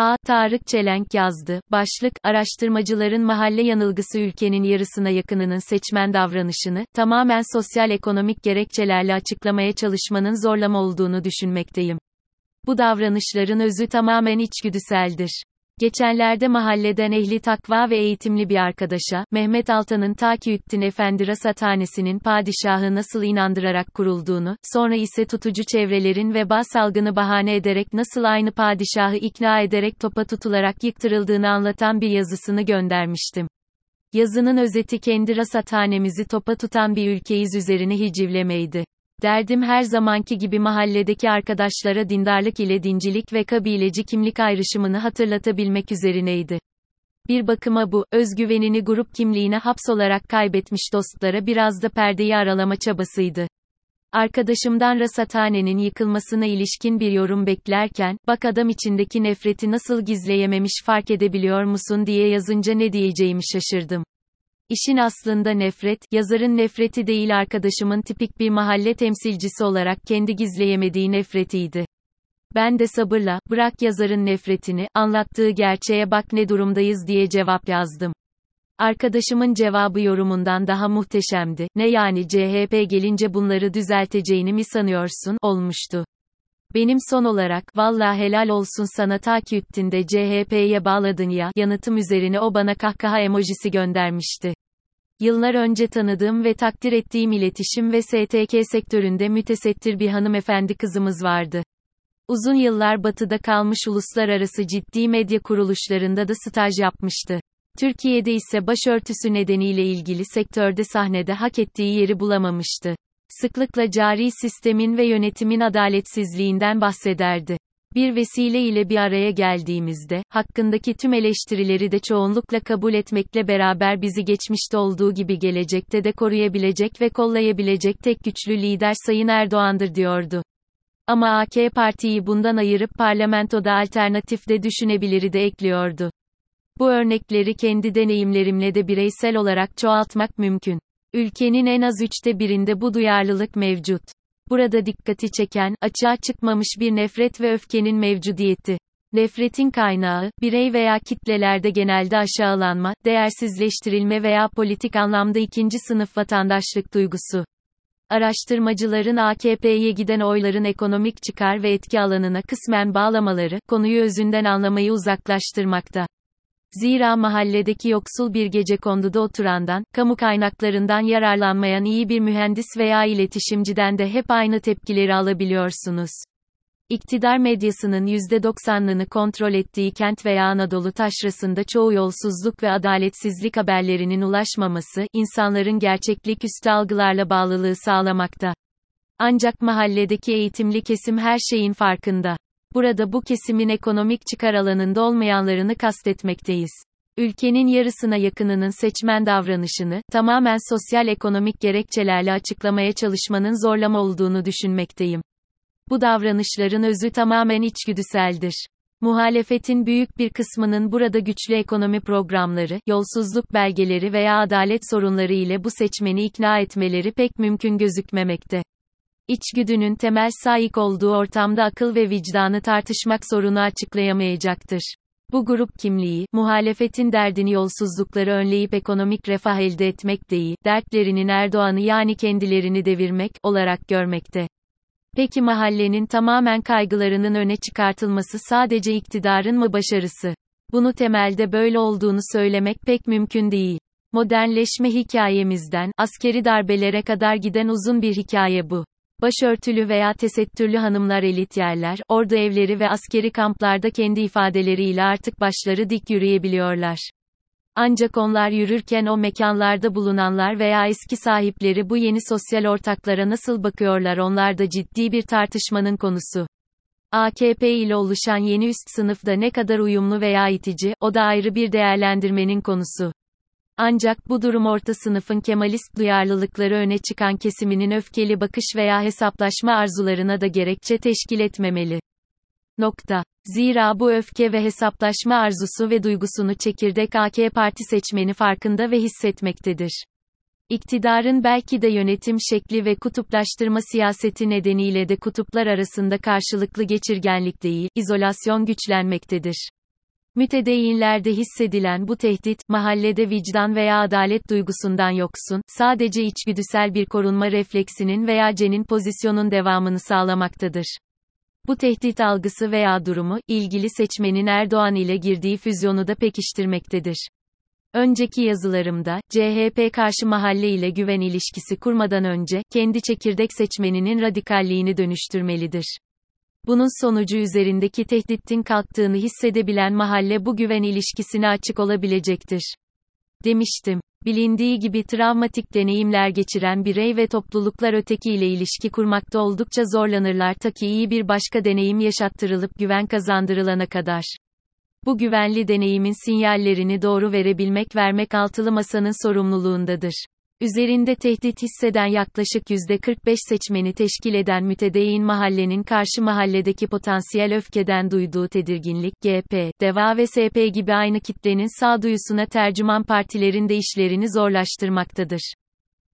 A. Tarık Çelenk yazdı. Başlık, araştırmacıların mahalle yanılgısı ülkenin yarısına yakınının seçmen davranışını, tamamen sosyal ekonomik gerekçelerle açıklamaya çalışmanın zorlama olduğunu düşünmekteyim. Bu davranışların özü tamamen içgüdüseldir. Geçenlerde mahalleden ehli takva ve eğitimli bir arkadaşa, Mehmet Altan'ın Takiüddin Efendi Rasathanesi'nin padişahı nasıl inandırarak kurulduğunu, sonra ise tutucu çevrelerin veba salgını bahane ederek nasıl aynı padişahı ikna ederek topa tutularak yıktırıldığını anlatan bir yazısını göndermiştim. Yazının özeti kendi rasathanemizi topa tutan bir ülkeyiz üzerine hicivlemeydi. Derdim her zamanki gibi mahalledeki arkadaşlara dindarlık ile dincilik ve kabileci kimlik ayrışımını hatırlatabilmek üzerineydi. Bir bakıma bu, özgüvenini grup kimliğine hapsolarak kaybetmiş dostlara biraz da perdeyi aralama çabasıydı. Arkadaşımdan rasathanenin yıkılmasına ilişkin bir yorum beklerken, bak adam içindeki nefreti nasıl gizleyememiş fark edebiliyor musun diye yazınca ne diyeceğimi şaşırdım. İşin aslında nefret, yazarın nefreti değil arkadaşımın tipik bir mahalle temsilcisi olarak kendi gizleyemediği nefretiydi. Ben de sabırla, bırak yazarın nefretini, anlattığı gerçeğe bak ne durumdayız diye cevap yazdım. Arkadaşımın cevabı yorumundan daha muhteşemdi. Ne yani CHP gelince bunları düzelteceğini mi sanıyorsun? olmuştu. Benim son olarak, valla helal olsun sana Takiüddin'de CHP'ye bağladın ya, yanıtım üzerine o bana kahkaha emojisi göndermişti. Yıllar önce tanıdığım ve takdir ettiğim iletişim ve STK sektöründe mütesettir bir hanımefendi kızımız vardı. Uzun yıllar batıda kalmış uluslararası ciddi medya kuruluşlarında da staj yapmıştı. Türkiye'de ise başörtüsü nedeniyle ilgili sektörde sahnede hak ettiği yeri bulamamıştı. Sıklıkla cari sistemin ve yönetimin adaletsizliğinden bahsederdi. Bir vesile ile bir araya geldiğimizde, hakkındaki tüm eleştirileri de çoğunlukla kabul etmekle beraber bizi geçmişte olduğu gibi gelecekte de koruyabilecek ve kollayabilecek tek güçlü lider Sayın Erdoğan'dır diyordu. Ama AK Parti'yi bundan ayırıp parlamentoda alternatif de düşünebiliri de ekliyordu. Bu örnekleri kendi deneyimlerimle de bireysel olarak çoğaltmak mümkün. Ülkenin en az üçte birinde bu duyarlılık mevcut. Burada dikkati çeken, açığa çıkmamış bir nefret ve öfkenin mevcudiyeti. Nefretin kaynağı, birey veya kitlelerde genelde aşağılanma, değersizleştirilme veya politik anlamda ikinci sınıf vatandaşlık duygusu. Araştırmacıların AKP'ye giden oyların ekonomik çıkar ve etki alanına kısmen bağlamaları, konuyu özünden anlamayı uzaklaştırmakta. Zira mahalledeki yoksul bir gece konduda oturandan, kamu kaynaklarından yararlanmayan iyi bir mühendis veya iletişimciden de hep aynı tepkileri alabiliyorsunuz. İktidar medyasının %90'ını kontrol ettiği kent veya Anadolu taşrasında çoğu yolsuzluk ve adaletsizlik haberlerinin ulaşmaması, insanların gerçeklik üstü algılarla bağlılığı sağlamakta. Ancak mahalledeki eğitimli kesim her şeyin farkında. Burada bu kesimin ekonomik çıkar alanında olmayanlarını kastetmekteyiz. Ülkenin yarısına yakınının seçmen davranışını, tamamen sosyal ekonomik gerekçelerle açıklamaya çalışmanın zorlama olduğunu düşünmekteyim. Bu davranışların özü tamamen içgüdüseldir. Muhalefetin büyük bir kısmının burada güçlü ekonomi programları, yolsuzluk belgeleri veya adalet sorunları ile bu seçmeni ikna etmeleri pek mümkün gözükmemekte. İçgüdünün temel sahip olduğu ortamda akıl ve vicdanı tartışmak sorunu açıklayamayacaktır. Bu grup kimliği, muhalefetin derdini yolsuzlukları önleyip ekonomik refah elde etmek değil, dertlerinin Erdoğan'ı yani kendilerini devirmek, olarak görmekte. Peki mahallenin tamamen kaygılarının öne çıkartılması sadece iktidarın mı başarısı? Bunu temelde böyle olduğunu söylemek pek mümkün değil. Modernleşme hikayemizden, askeri darbelere kadar giden uzun bir hikaye bu. Başörtülü veya tesettürlü hanımlar elit yerler, ordu evleri ve askeri kamplarda kendi ifadeleriyle artık başları dik yürüyebiliyorlar. Ancak onlar yürürken o mekanlarda bulunanlar veya eski sahipleri bu yeni sosyal ortaklara nasıl bakıyorlar onlar da ciddi bir tartışmanın konusu. AKP ile oluşan yeni üst sınıfta ne kadar uyumlu veya itici, o da ayrı bir değerlendirmenin konusu. Ancak bu durum orta sınıfın Kemalist duyarlılıkları öne çıkan kesiminin öfkeli bakış veya hesaplaşma arzularına da gerekçe teşkil etmemeli. Nokta. Zira bu öfke ve hesaplaşma arzusu ve duygusunu çekirdek AK Parti seçmeni farkında ve hissetmektedir. İktidarın belki de yönetim şekli ve kutuplaştırma siyaseti nedeniyle de kutuplar arasında karşılıklı geçirgenlik değil, izolasyon güçlenmektedir. Mütedeyinlerde hissedilen bu tehdit, mahallede vicdan veya adalet duygusundan yoksun, sadece içgüdüsel bir korunma refleksinin veya cenin pozisyonun devamını sağlamaktadır. Bu tehdit algısı veya durumu, ilgili seçmenin Erdoğan ile girdiği füzyonu da pekiştirmektedir. Önceki yazılarımda, CHP karşı mahalle ile güven ilişkisi kurmadan önce, kendi çekirdek seçmeninin radikalliğini dönüştürmelidir. Bunun sonucu üzerindeki tehditin kalktığını hissedebilen mahalle bu güven ilişkisine açık olabilecektir. Demiştim. Bilindiği gibi travmatik deneyimler geçiren birey ve topluluklar ötekiyle ilişki kurmakta oldukça zorlanırlar ta ki iyi bir başka deneyim yaşattırılıp güven kazandırılana kadar. Bu güvenli deneyimin sinyallerini doğru verebilmek vermek altılı masanın sorumluluğundadır. Üzerinde tehdit hisseden yaklaşık %45 seçmeni teşkil eden mütedeyyin mahallenin karşı mahalledeki potansiyel öfkeden duyduğu tedirginlik, GP, DEVA ve SP gibi aynı kitlenin sağduyusuna tercüman partilerin de işlerini zorlaştırmaktadır.